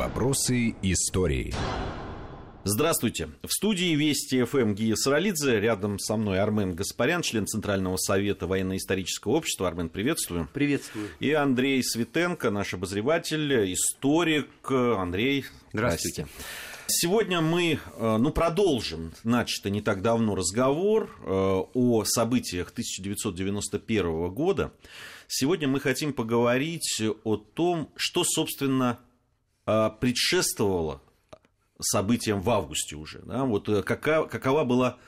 Вопросы истории. Здравствуйте. В студии Вести ФМ Гия Саралидзе. Рядом со мной Армен Гаспарян, член Центрального совета военно-исторического общества. Армен, приветствую. Приветствую. И Андрей Светенко, наш обозреватель, историк. Андрей, здравствуйте. Сегодня мы э, ну, продолжим начатый не так давно разговор э, о событиях 1991 года. Сегодня мы хотим поговорить о том, что, собственно, предшествовало событиям в августе уже. Да? Вот какова, какова была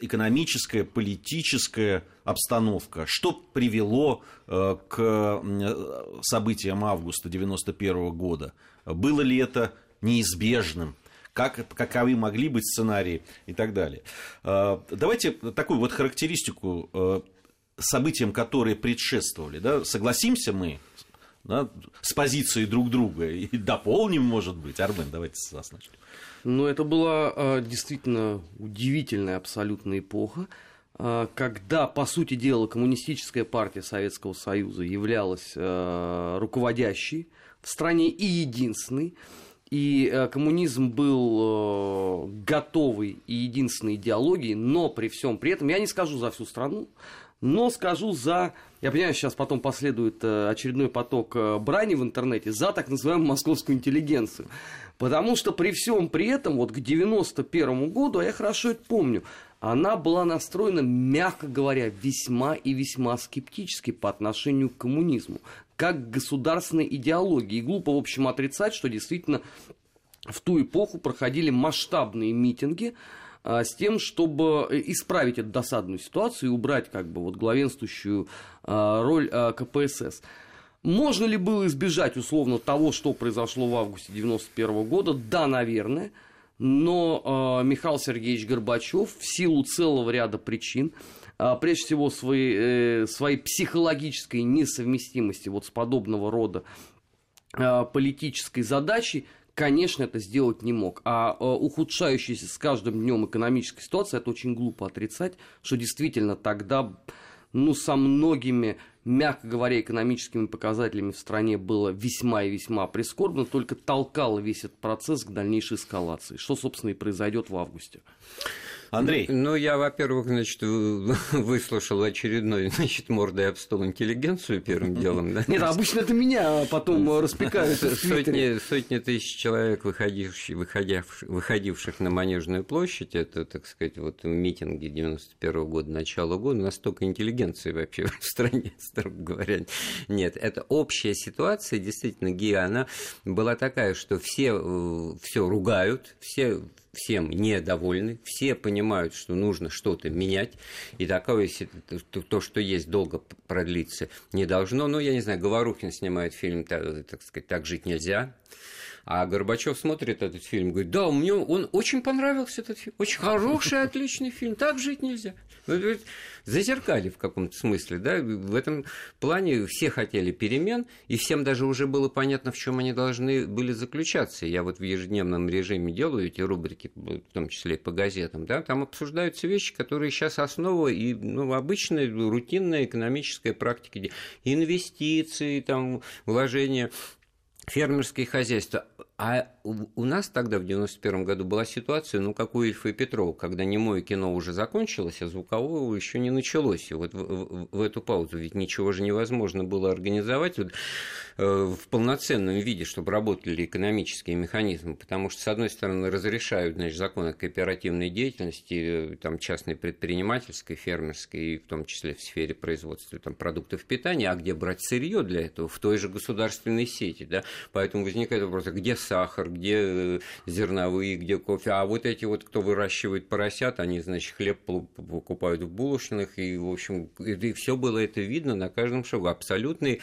экономическая, политическая обстановка, что привело к событиям августа 1991 года. Было ли это неизбежным, как, каковы могли быть сценарии и так далее. А, давайте такую вот характеристику а, событиям, которые предшествовали. Да? Согласимся мы да, с позицией друг друга и дополним, может быть. Армен, давайте с вас начнем. Ну, это была а, действительно удивительная абсолютно эпоха, когда, по сути дела, коммунистическая партия Советского Союза являлась руководящей в стране и единственной и коммунизм был готовый и единственной идеологией, но при всем при этом, я не скажу за всю страну, но скажу за, я понимаю, сейчас потом последует э, очередной поток брани в интернете, за так называемую московскую интеллигенцию. Потому что при всем при этом, вот к 91 году, а я хорошо это помню, она была настроена, мягко говоря, весьма и весьма скептически по отношению к коммунизму как государственной идеологии. И глупо, в общем, отрицать, что действительно в ту эпоху проходили масштабные митинги с тем, чтобы э, исправить эту досадную ситуацию и убрать как бы вот главенствующую а, роль а, КПСС. Можно ли было избежать условно того, что произошло в августе 1991 года? Да, наверное. Но э, Михаил Сергеевич Горбачев в силу целого ряда причин а, прежде всего своей, э, своей психологической несовместимости вот с подобного рода а, политической задачей, конечно, это сделать не мог. А, а ухудшающаяся с каждым днем экономическая ситуация, это очень глупо отрицать, что действительно тогда ну, со многими, мягко говоря, экономическими показателями в стране было весьма и весьма прискорбно, только толкало весь этот процесс к дальнейшей эскалации, что, собственно, и произойдет в августе. Андрей. Ну, я, во-первых, значит, выслушал очередной, значит, мордой об стол интеллигенцию первым делом, да? Нет, обычно это меня потом распекают сотни, сотни тысяч человек, выходивших, выходивших, выходивших на Манежную площадь, это, так сказать, вот митинги 91 -го года, начала года, настолько интеллигенции вообще в стране, строго говоря, нет. Это общая ситуация, действительно, Гия, она была такая, что все э, все ругают, все всем недовольны, все понимают, что нужно что-то менять, и такое, то, что есть, долго продлиться не должно. Ну, я не знаю, Говорухин снимает фильм, так, так сказать, «Так жить нельзя», а Горбачев смотрит этот фильм, говорит, да, мне он очень понравился этот фильм, очень хороший, отличный фильм, так жить нельзя. Зазеркали в каком-то смысле, да, в этом плане все хотели перемен, и всем даже уже было понятно, в чем они должны были заключаться. Я вот в ежедневном режиме делаю эти рубрики, в том числе по газетам, да, там обсуждаются вещи, которые сейчас основа и ну, обычной рутинной экономической практики, инвестиции, там, вложения фермерские хозяйства. А у нас тогда, в 91 году, была ситуация, ну, как у Ильфа и Петрова, когда немое кино уже закончилось, а звукового еще не началось. И вот в, в, в эту паузу ведь ничего же невозможно было организовать вот, э, в полноценном виде, чтобы работали экономические механизмы, потому что, с одной стороны, разрешают, значит, законы кооперативной деятельности, э, там, частной предпринимательской, фермерской, и в том числе в сфере производства там, продуктов питания, а где брать сырье для этого? В той же государственной сети, да? Поэтому возникает вопрос, а где сахар, где э, зерновые, где кофе. А вот эти вот, кто выращивает поросят, они, значит, хлеб покупают в булочных, и, в общем, и все было это видно на каждом шагу. Абсолютный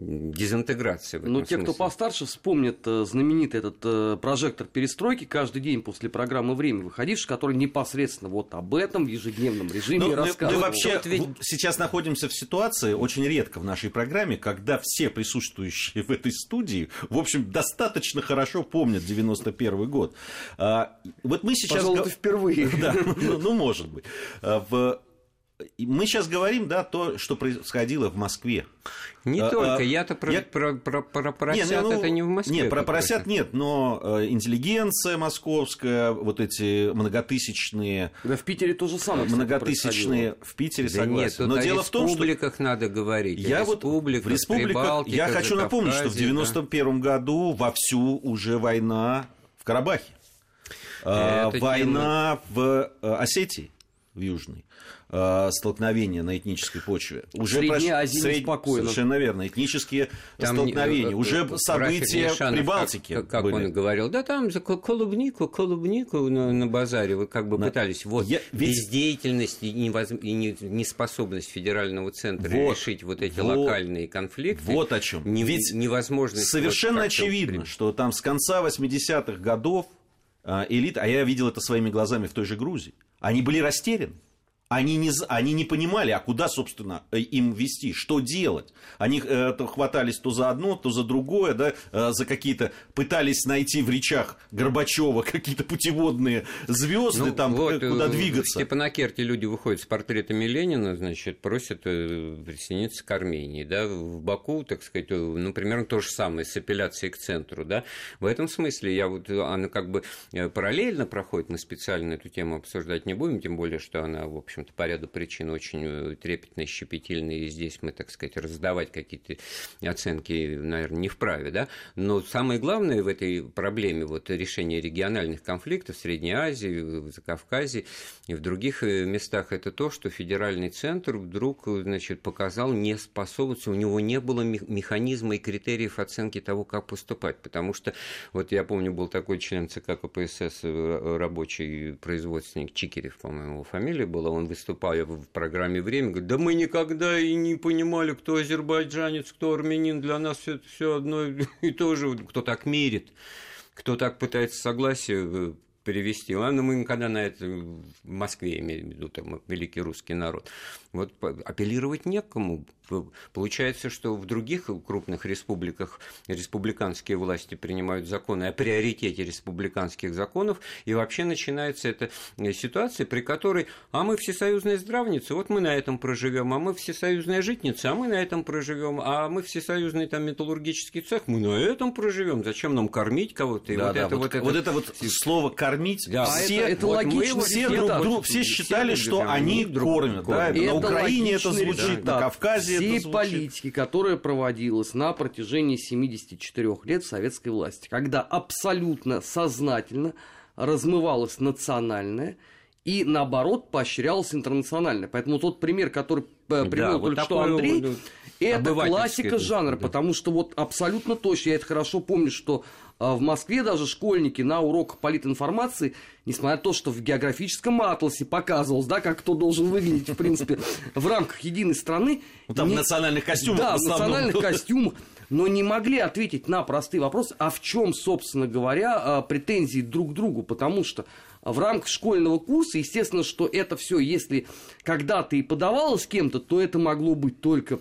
э, дезинтеграция. Но те, смысле. кто постарше, вспомнят э, знаменитый этот э, прожектор перестройки каждый день после программы «Время» выходивший, который непосредственно вот об этом в ежедневном режиме ну, рассказывал. Мы, мы вообще вот ведь... сейчас находимся в ситуации, очень редко в нашей программе, когда все присутствующие в этой студии, в общем, достаточно хорошо помнят 91 год. А, вот мы сейчас... Пожалуй, впервые. Да, ну, ну, может быть. А, в мы сейчас говорим, да, то, что происходило в Москве. Не а, только, я-то про, я... про, про, про поросят не, ну, это не в Москве. Нет, про поросят нет, но э, интеллигенция московская, вот эти многотысячные... Да в Питере тоже самое, Многотысячные в Питере, да согласен. Нет, но дело в том, что... в республиках надо говорить. Я вот в республиках, я хочу напомнить, что в 91 да. году вовсю уже война в Карабахе. Это война тема... в э, Осетии, в Южной. Э, столкновения на этнической почве. Уже Средняя Азия сред... спокойно. Совершенно верно. Этнические там столкновения. Не, уже события Прибалтики Как, как были. он говорил, да там за клубнику, клубнику на, на базаре вы как бы на... пытались. Вот Я... Ведь... бездеятельность и, невоз... и неспособность федерального центра вот, решить вот эти вот, локальные конфликты. Вот о чем. Не... Ведь невозможность совершенно очевидно, что там с конца 80-х годов э, элита, а я видел это своими глазами в той же Грузии, они были растеряны они не, они не понимали, а куда, собственно, э, им вести, что делать. Они э, хватались то за одно, то за другое, да, э, за какие-то, пытались найти в речах Горбачева какие-то путеводные звезды, ну, там, вот, куда э, двигаться. В Степанакерте люди выходят с портретами Ленина, значит, просят э, присоединиться к Армении, да, в Баку, так сказать, ну, примерно то же самое, с апелляцией к центру, да. В этом смысле я вот, она как бы параллельно проходит, мы специально эту тему обсуждать не будем, тем более, что она, в общем общем-то, по ряду причин очень э, трепетные, щепетильные, и здесь мы, так сказать, раздавать какие-то оценки, наверное, не вправе, да, но самое главное в этой проблеме вот решения региональных конфликтов в Средней Азии, в Закавказье и в других э, местах, это то, что федеральный центр вдруг, значит, показал неспособность, у него не было механизма и критериев оценки того, как поступать, потому что, вот я помню, был такой член ЦК КПСС, э, рабочий производственник Чикерев, по-моему, его фамилия была, он выступая в программе «Время», говорит, да мы никогда и не понимали, кто азербайджанец, кто армянин, для нас все, все одно и то же, кто так мерит, кто так пытается согласие э, перевести. Ладно, мы никогда на это в Москве, имею в виду, там, великий русский народ. Вот апеллировать некому. Получается, что в других крупных республиках республиканские власти принимают законы о приоритете республиканских законов, и вообще начинается эта ситуация, при которой, а мы всесоюзные здравницы, вот мы на этом проживем, а мы всесоюзная житница, а мы на этом проживем, а мы всесоюзный там металлургический цех, мы на этом проживем. Зачем нам кормить кого-то? Да, вот, да, это, вот, вот, это, вот это вот слово кормить, да. все, а это, это вот логично, все, друг, друг, все считали, что они кормят. Да, на Украине это звучит, на Кавказе всей это звучит. политики, которая проводилась на протяжении 74 лет советской власти, когда абсолютно сознательно размывалась национальная и наоборот поощрялась интернациональная. Поэтому тот пример, который э, привел да, только вот что Андрей, вот, это классика жанра, да. потому что вот абсолютно точно, я это хорошо помню, что в Москве даже школьники на уроках политинформации, несмотря на то, что в географическом атласе показывалось, да, как кто должен выглядеть, в принципе, в рамках единой страны. Ну, там не... в национальных костюмах. Да, в национальных костюмах. Но не могли ответить на простые вопросы, а в чем, собственно говоря, а, претензии друг к другу, потому что в рамках школьного курса, естественно, что это все, если когда-то и подавалось кем-то, то это могло быть только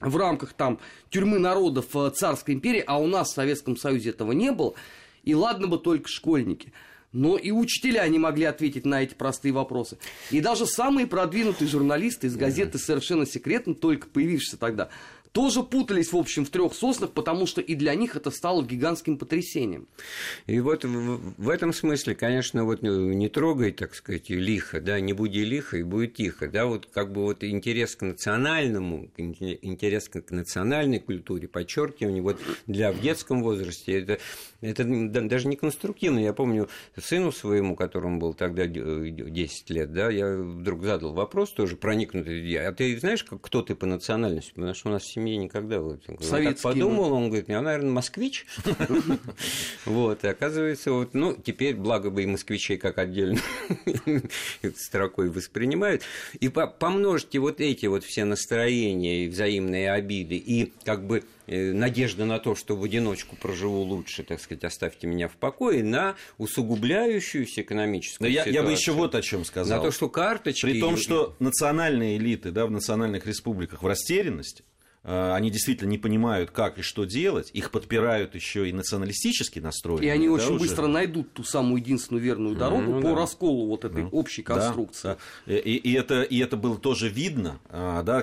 в рамках там тюрьмы народов э, царской империи, а у нас в Советском Союзе этого не было, и ладно бы только школьники. Но и учителя не могли ответить на эти простые вопросы. И даже самые продвинутые журналисты из газеты «Совершенно секретно», только появившиеся тогда, тоже путались, в общем, в трех соснах, потому что и для них это стало гигантским потрясением. И вот в, в этом смысле, конечно, вот не трогай, так сказать, лихо, да, не буди лихо и будет тихо, да, вот как бы вот интерес к национальному, интерес к национальной культуре, подчеркивание, вот для в детском возрасте, это, это даже не конструктивно. Я помню сыну своему, которому был тогда 10 лет, да, я вдруг задал вопрос тоже проникнутый, а ты знаешь, кто ты по национальности? Потому что у нас в семье никогда. Вот, так подумал, он говорит, я, наверное, москвич. Вот, и оказывается, вот, ну, теперь, благо бы и москвичей как отдельно строкой воспринимают. И помножьте вот эти вот все настроения и взаимные обиды, и как бы э, надежда на то, что в одиночку проживу лучше, так сказать, оставьте меня в покое, на усугубляющуюся экономическую я, я бы еще вот о чем сказал. На то, что карточки... При том, что национальные элиты да, в национальных республиках в растерянности, они действительно не понимают, как и что делать, их подпирают еще и националистически настроены. И они да, очень уже? быстро найдут ту самую единственную верную дорогу ну, по да. расколу вот этой да. общей конструкции. Да. И, и, это, и это было тоже видно, а, да,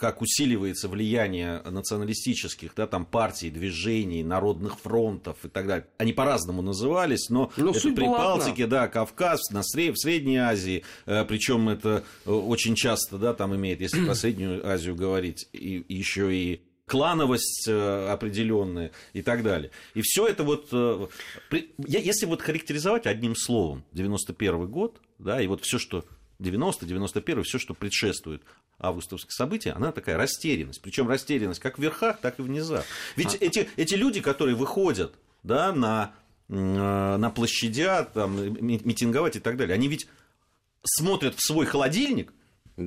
как усиливается влияние националистических да, там, партий, движений, народных фронтов и так далее. Они по-разному назывались, но, но это Прибалтике, да, Кавказ, на Сред... в Средней Азии, э, причем это э, очень часто да, там имеет, если про Среднюю Азию говорить, и, еще и клановость э, определенная и так далее. И все это вот, если вот характеризовать одним словом 91 год, да, и вот все, что 90, 91, все, что предшествует августовские события, она такая растерянность. Причем растерянность как в верхах, так и в низах. Ведь а... эти, эти люди, которые выходят да, на, на площадя, там, митинговать и так далее, они ведь смотрят в свой холодильник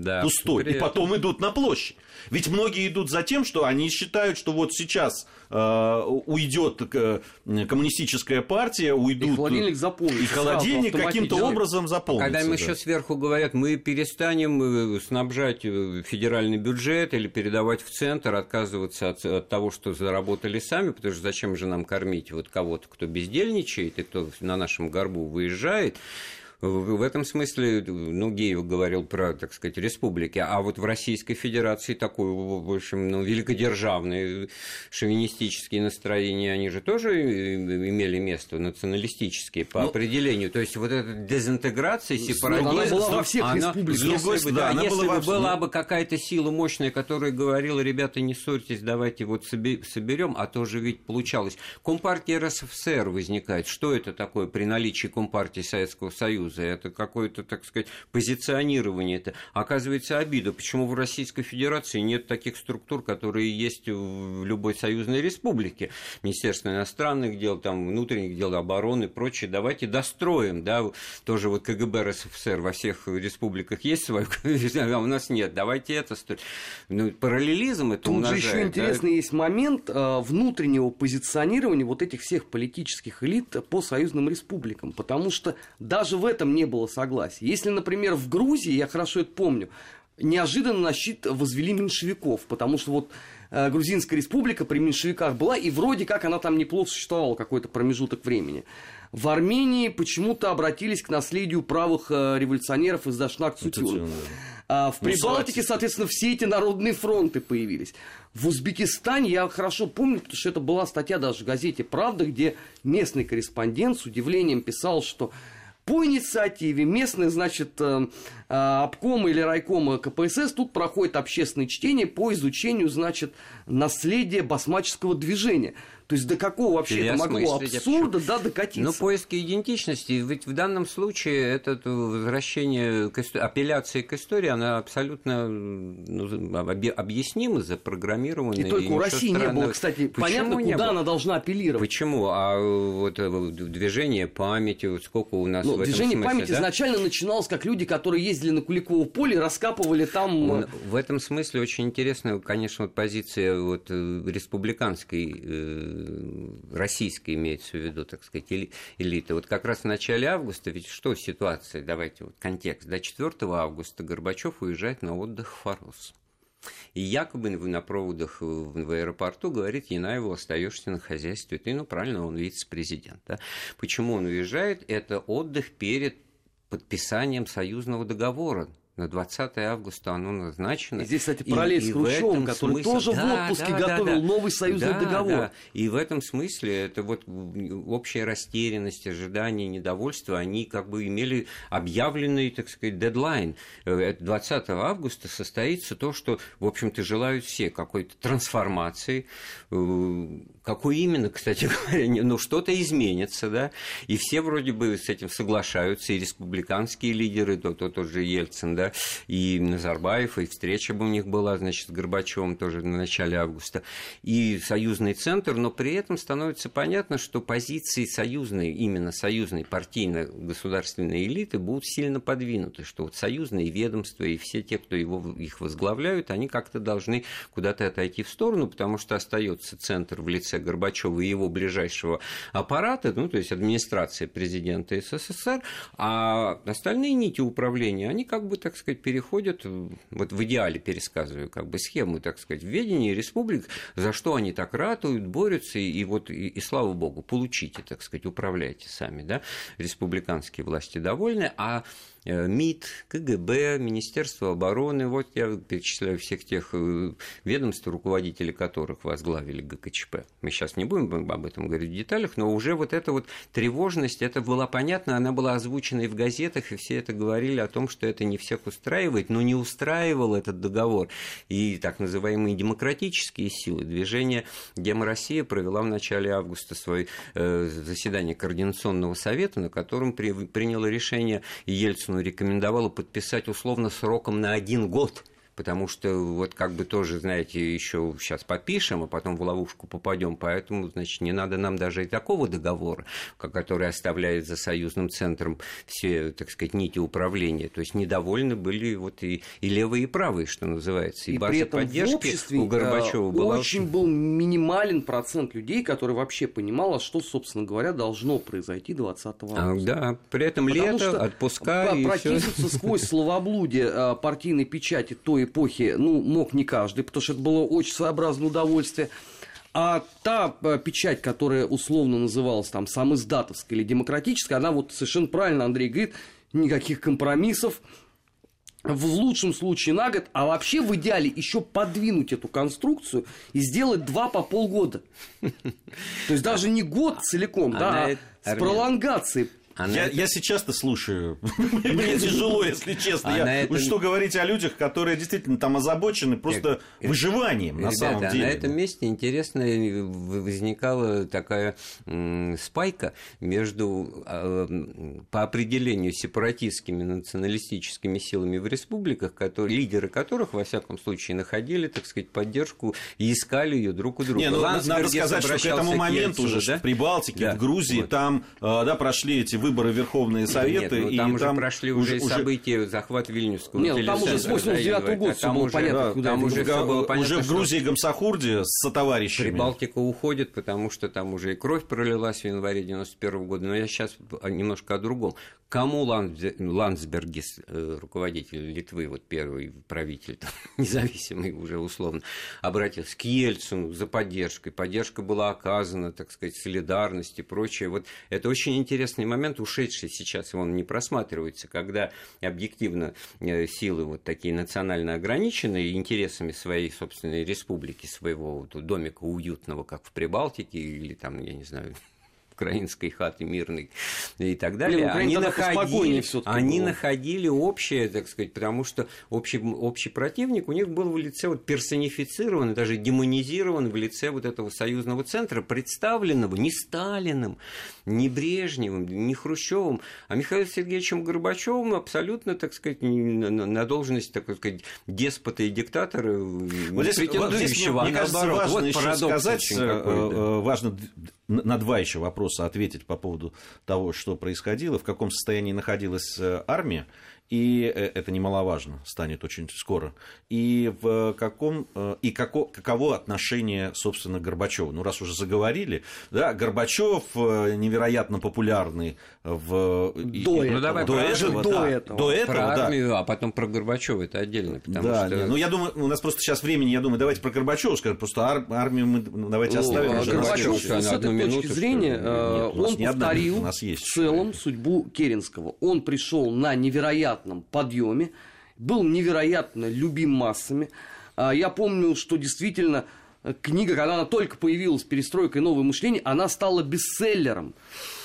да, пустой, и потом идут на площадь. Ведь многие идут за тем, что они считают, что вот сейчас э, уйдет э, коммунистическая партия, уйдут... И холодильник заполнится. И холодильник каким-то образом заполнится. Когда им да. еще сверху говорят, мы перестанем э, снабжать э, федеральный бюджет или передавать в центр, отказываться от, от того, что заработали сами, потому что зачем же нам кормить вот кого-то, кто бездельничает и кто на нашем горбу выезжает, в этом смысле, ну, Геев говорил про, так сказать, республики, а вот в Российской Федерации такой, в общем, ну, великодержавные шовинистические настроения, они же тоже имели место, националистические по ну, определению. То есть вот эта дезинтеграция, сепаратизм... Она была во всех она, республиках. Если, бы, да, да, если была, бы была бы какая-то сила мощная, которая говорила, ребята, не ссорьтесь, давайте вот соберем, а то же ведь получалось. Компартия РСФСР возникает. Что это такое при наличии Компартии Советского Союза? Союза, это какое-то, так сказать, позиционирование. Это, оказывается, обида. Почему в Российской Федерации нет таких структур, которые есть в любой союзной республике? Министерство иностранных дел, там, внутренних дел, обороны и прочее. Давайте достроим, да, тоже вот КГБ РСФСР во всех республиках есть свой, а у нас нет. Давайте это строить. Ну, параллелизм это Тут умножает, же еще интересный да? есть момент э, внутреннего позиционирования вот этих всех политических элит по союзным республикам, потому что даже в этом не было согласия. Если, например, в Грузии, я хорошо это помню, неожиданно на щит возвели меньшевиков, потому что вот э, Грузинская республика при меньшевиках была, и вроде как она там неплохо существовала какой-то промежуток времени. В Армении почему-то обратились к наследию правых э, революционеров из Дашнак Цутюн. А в Прибалтике, соответственно, все эти народные фронты появились. В Узбекистане я хорошо помню, потому что это была статья даже в газете «Правда», где местный корреспондент с удивлением писал, что по инициативе местных, значит, э, э, обкома или райкома КПСС тут проходит общественное чтение по изучению, значит, наследия басмаческого движения. То есть до какого вообще это могло абсурда да, докатиться? Ну, поиски идентичности, ведь в данном случае это возвращение к истории, апелляция к истории, она абсолютно ну, объяснима, запрограммирована. И только и у России странного. не было, кстати, Почему понятно, куда было? она должна апеллировать. Почему? А вот э, движение памяти, вот сколько у нас ну, в этом Движение смысле, памяти да? изначально начиналось как люди, которые ездили на Куликово поле, раскапывали там... Он, в этом смысле очень интересная, конечно, вот позиция вот э, республиканской э, российской имеется в виду, так сказать, элиты. Вот как раз в начале августа, ведь что ситуация, давайте вот контекст, до 4 августа Горбачев уезжает на отдых в Форос. И якобы на проводах в аэропорту говорит Янаеву, остаешься на хозяйстве. Ты, ну, правильно, он вице-президент. Да? Почему он уезжает? Это отдых перед подписанием союзного договора на 20 августа оно назначено. И здесь, кстати, параллель и, с Хрущевым, который смысле... тоже да, в отпуске да, готовил да, новый союзный да, договор. Да. И в этом смысле это вот общая растерянность, ожидание, недовольство, они как бы имели объявленный, так сказать, дедлайн. 20 э, августа состоится то, что, в общем-то, желают все какой-то трансформации, э, какой именно, кстати говоря, ну что-то изменится, да, и все вроде бы с этим соглашаются, и республиканские лидеры, то, то тот же Ельцин, да, да, и Назарбаев, и встреча бы у них была, значит, с Горбачевым тоже на начале августа, и союзный центр, но при этом становится понятно, что позиции союзной, именно союзной партийно-государственной элиты будут сильно подвинуты, что вот союзные ведомства и все те, кто его, их возглавляют, они как-то должны куда-то отойти в сторону, потому что остается центр в лице Горбачева и его ближайшего аппарата, ну, то есть администрация президента СССР, а остальные нити управления, они как бы, так так сказать, переходят, вот в идеале пересказываю как бы схему, так сказать, в ведении республик, за что они так ратуют, борются, и, и вот, и, и слава богу, получите, так сказать, управляйте сами, да, республиканские власти довольны, а Э, МИД, КГБ, Министерство обороны. Вот я перечисляю всех тех э, ведомств, руководители которых возглавили ГКЧП. Мы сейчас не будем об этом говорить в деталях, но уже вот эта вот тревожность, это была понятна, она была озвучена и в газетах, и все это говорили о том, что это не всех устраивает, но не устраивал этот договор. И так называемые демократические силы, движение Дема Россия провела в начале августа свое э, заседание Координационного совета, на котором при, приняло решение Ельцину Ельцину рекомендовала подписать условно сроком на один год – потому что вот как бы тоже, знаете, еще сейчас попишем, а потом в ловушку попадем, поэтому, значит, не надо нам даже и такого договора, который оставляет за союзным центром все, так сказать, нити управления. То есть недовольны были вот и, и левые, и правые, что называется. И, и при этом поддержки в обществе у Горбачева э, была очень был минимален процент людей, которые вообще понимало, что, собственно говоря, должно произойти 20 августа. А, да, при этом Потому лето, отпуска и протиснуться сквозь словоблудие э, партийной печати той эпохи, ну, мог не каждый, потому что это было очень своеобразное удовольствие. А та э, печать, которая условно называлась там самоиздатовской или демократической, она вот совершенно правильно, Андрей говорит, никаких компромиссов, в лучшем случае на год, а вообще в идеале еще подвинуть эту конструкцию и сделать два по полгода. То есть даже не год целиком, да, а с пролонгацией она... Я, я сейчас-то слушаю. Мне тяжело, если честно. А я... этом... Вы что говорите о людях, которые действительно там озабочены просто я... выживанием на самом деле. на этом месте интересно э, возникала такая спайка между а, по определению сепаратистскими националистическими силами в республиках, которые, лидеры которых, во всяком случае, находили, так сказать, поддержку и искали ее друг у друга. Не, ну, надо сказать, что к этому моменту уже да? в Прибалтике, да? в Грузии, вот. там э, да, прошли эти выборы Верховные Советы. Нет, ну, там и уже там прошли уже, уже события, захват Вильнюсского Нет, там уже с 89 года все было понятно, куда там уже, все было понятно, уже в Грузии Гамсахурде с товарищами. Прибалтика уходит, потому что там уже и кровь пролилась в январе 91 года. Но я сейчас немножко о другом. Кому Ландсбергис, э, руководитель Литвы, вот первый правитель, там, независимый уже условно, обратился к Ельцину за поддержкой. Поддержка была оказана, так сказать, солидарность и прочее. Вот это очень интересный момент, ушедший сейчас, он не просматривается, когда объективно э, силы вот такие национально ограниченные интересами своей собственной республики, своего вот домика уютного, как в Прибалтике или там, я не знаю, украинской хаты мирной и так далее, Блин, они, находили, они находили общее, так сказать, потому что общий, общий противник у них был в лице вот персонифицирован, даже демонизирован в лице вот этого союзного центра, представленного не Сталиным, не Брежневым, не Хрущевым, а Михаилом Сергеевичем Горбачевым абсолютно, так сказать, на должность, так сказать, деспота и диктатора вот здесь, вот здесь, мне, мне кажется, наоборот. важно вот сказать, какой, да. Э, э, важно на два еще вопроса ответить по поводу того, что происходило, в каком состоянии находилась э, армия и э, это немаловажно, станет очень скоро. И в каком э, и како, каково отношение, собственно, Горбачева. Ну, раз уже заговорили, да, Горбачев э, невероятно популярный в до, ну, давай до этого, до да, этого, до этого, про да. армию, а потом про Горбачева это отдельно, потому да, что. Не, ну я думаю, у нас просто сейчас времени, я думаю, давайте про Горбачева скажем, просто ар- армию мы ну, давайте ну, оставим. А Горбачев с этой минуту, точки зрения, нет, он повторил есть в целом судьбу Керенского. Он пришел на невероятно невероятном подъеме, был невероятно любим массами. А, я помню, что действительно э, книга, когда она только появилась, «Перестройка и новое мышление», она стала бестселлером.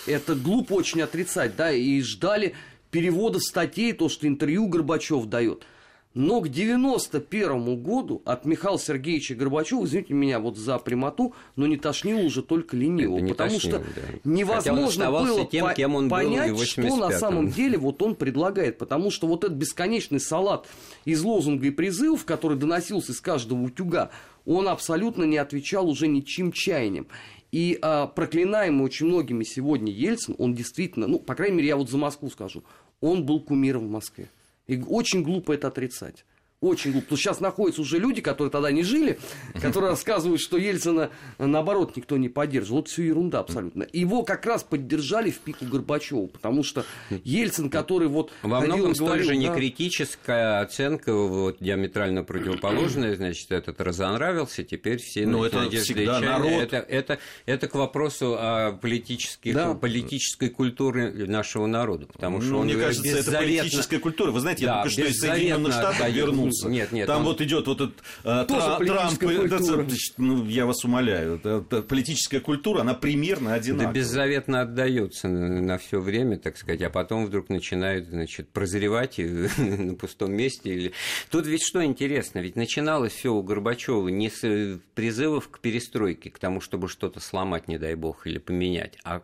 Это глупо очень отрицать, да, и ждали перевода статей, то, что интервью Горбачев дает – но к 91 году от Михаила Сергеевича Горбачева, извините меня вот за прямоту, но не тошнило уже только ленивого. Потому тошнил, что да. невозможно было тем, кем он понять, был что на самом деле вот он предлагает. Потому что вот этот бесконечный салат из лозунга и призывов, который доносился из каждого утюга, он абсолютно не отвечал уже ничем чаянием. И а, проклинаемый очень многими сегодня Ельцин, он действительно, ну, по крайней мере, я вот за Москву скажу, он был кумиром в Москве. И очень глупо это отрицать. Очень глупо. Сейчас находятся уже люди, которые тогда не жили, которые рассказывают, что Ельцина, наоборот, никто не поддерживал. Вот все ерунда абсолютно. Его как раз поддержали в пику Горбачева, потому что Ельцин, который вот... Во многом столь же не критическая оценка, вот диаметрально противоположная, значит, этот разонравился, теперь все ну, это всегда народ. Это, это, это к вопросу о политических, да. политической культуре нашего народа, потому что ну, он мне кажется, беззаветно... это политическая культура. Вы знаете, я да, только что из Соединенных Штатов вернулся вернуться. Нет, нет. Там он... вот идет вот этот э, Трамп. Это, ну, я вас умоляю, это, это политическая культура, она примерно одинаковая. Да беззаветно отдается на, на все время, так сказать, а потом вдруг начинает, значит, прозревать на пустом месте. Или... Тут ведь что интересно, ведь начиналось все у Горбачева не с призывов к перестройке, к тому, чтобы что-то сломать, не дай бог, или поменять, а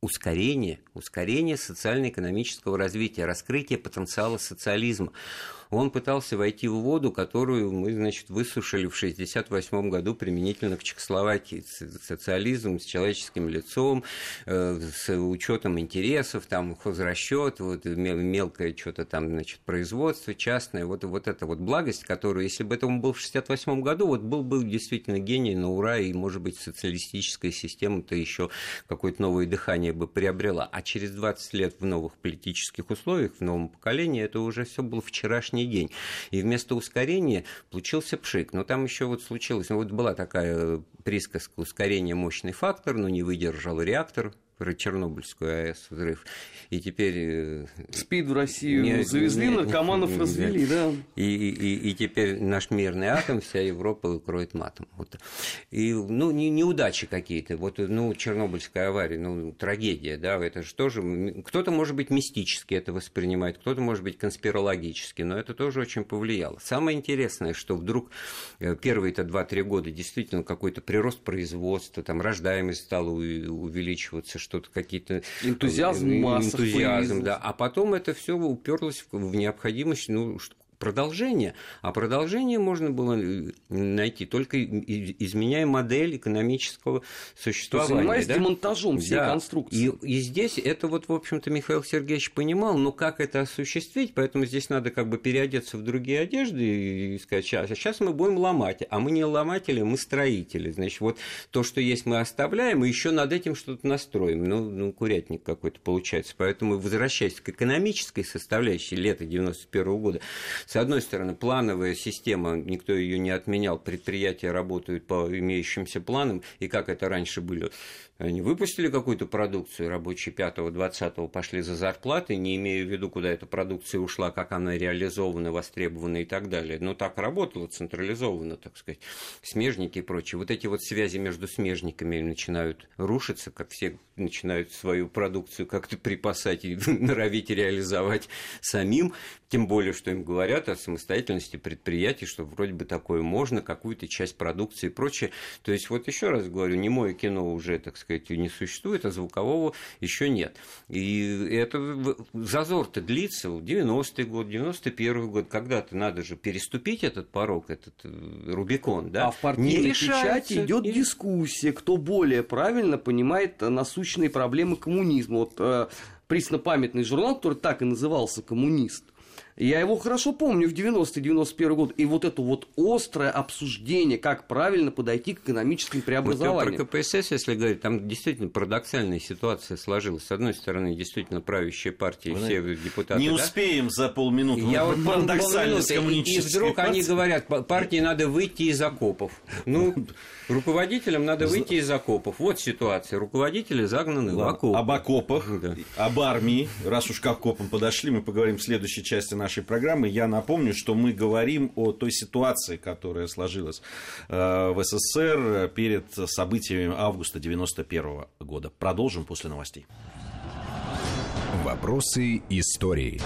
ускорение, ускорение социально-экономического развития, раскрытие потенциала социализма он пытался войти в воду, которую мы, значит, высушили в 1968 году применительно к Чехословакии. Социализм с человеческим лицом, э, с учетом интересов, там, хозрасчет, вот, мелкое что-то там, значит, производство частное, вот, вот эта вот благость, которую, если бы это он был в 1968 году, вот был бы действительно гений на ура, и, может быть, социалистическая система-то еще какое-то новое дыхание бы приобрела. А через 20 лет в новых политических условиях, в новом поколении, это уже все было вчерашний сегодняшний день. И вместо ускорения получился пшик. Но там еще вот случилось, ну вот была такая присказка ускорение мощный фактор, но не выдержал реактор, про Чернобыльскую АЭС взрыв. И теперь... Э, Спид в Россию не, завезли, не, наркоманов не, развели, да. И, и, и теперь наш мирный атом вся Европа укроет матом. Вот. И, ну, не, неудачи какие-то. Вот, ну, Чернобыльская авария, ну, трагедия, да, это же тоже... Кто-то, может быть, мистически это воспринимает, кто-то, может быть, конспирологически, но это тоже очень повлияло. Самое интересное, что вдруг э, первые-то 2-3 года действительно какой-то прирост производства, там, рождаемость стала увеличиваться, что-то какие-то... Энтузиазм, э, энтузиазм, да. А потом это все уперлось в необходимость, ну, продолжение. А продолжение можно было э, найти только изменяя модель экономического существования. Занимаясь да? демонтажом всей да. конструкции. И, и здесь это вот, в общем-то, Михаил Сергеевич понимал, но как это осуществить, поэтому здесь надо как бы переодеться в другие одежды и сказать, сейчас, сейчас мы будем ломать, а мы не ломатели, мы строители. Значит, вот то, что есть, мы оставляем, и еще над этим что-то настроим. Ну, ну курятник какой-то получается. Поэтому, возвращаясь к экономической составляющей лета 91 -го года, с одной стороны, плановая система, никто ее не отменял, предприятия работают по имеющимся планам, и как это раньше было они выпустили какую-то продукцию, рабочие 5-20 пошли за зарплаты, не имея в виду, куда эта продукция ушла, как она реализована, востребована и так далее. Но так работало централизованно, так сказать, смежники и прочее. Вот эти вот связи между смежниками начинают рушиться, как все начинают свою продукцию как-то припасать и норовить реализовать самим, тем более, что им говорят о самостоятельности предприятий, что вроде бы такое можно, какую-то часть продукции и прочее. То есть, вот еще раз говорю, не мое кино уже, так сказать, не существует, а звукового еще нет. И это зазор-то длится, 90-й год, 91-й год, когда-то надо же переступить этот порог, этот э, Рубикон, да? А в партийной печати идет и... дискуссия, кто более правильно понимает насущные проблемы коммунизма. Вот э, преснопамятный журнал, который так и назывался «Коммунист», я его хорошо помню в 90-91 год. И вот это вот острое обсуждение, как правильно подойти к экономическим преобразованиям. Вот про КПСС, если говорить, там действительно парадоксальная ситуация сложилась. С одной стороны, действительно правящая партия, Вы все депутаты. Не да? успеем за полминуты. Я вот парадоксальность коммунистической И вдруг партии. они говорят, партии надо выйти из окопов. Ну, руководителям надо выйти из окопов. Вот ситуация. Руководители загнаны в окопы. Об окопах, да. об армии. Раз уж к окопам подошли, мы поговорим в следующей части нашей нашей программы. Я напомню, что мы говорим о той ситуации, которая сложилась э, в СССР перед событиями августа 1991 года. Продолжим после новостей. Вопросы истории.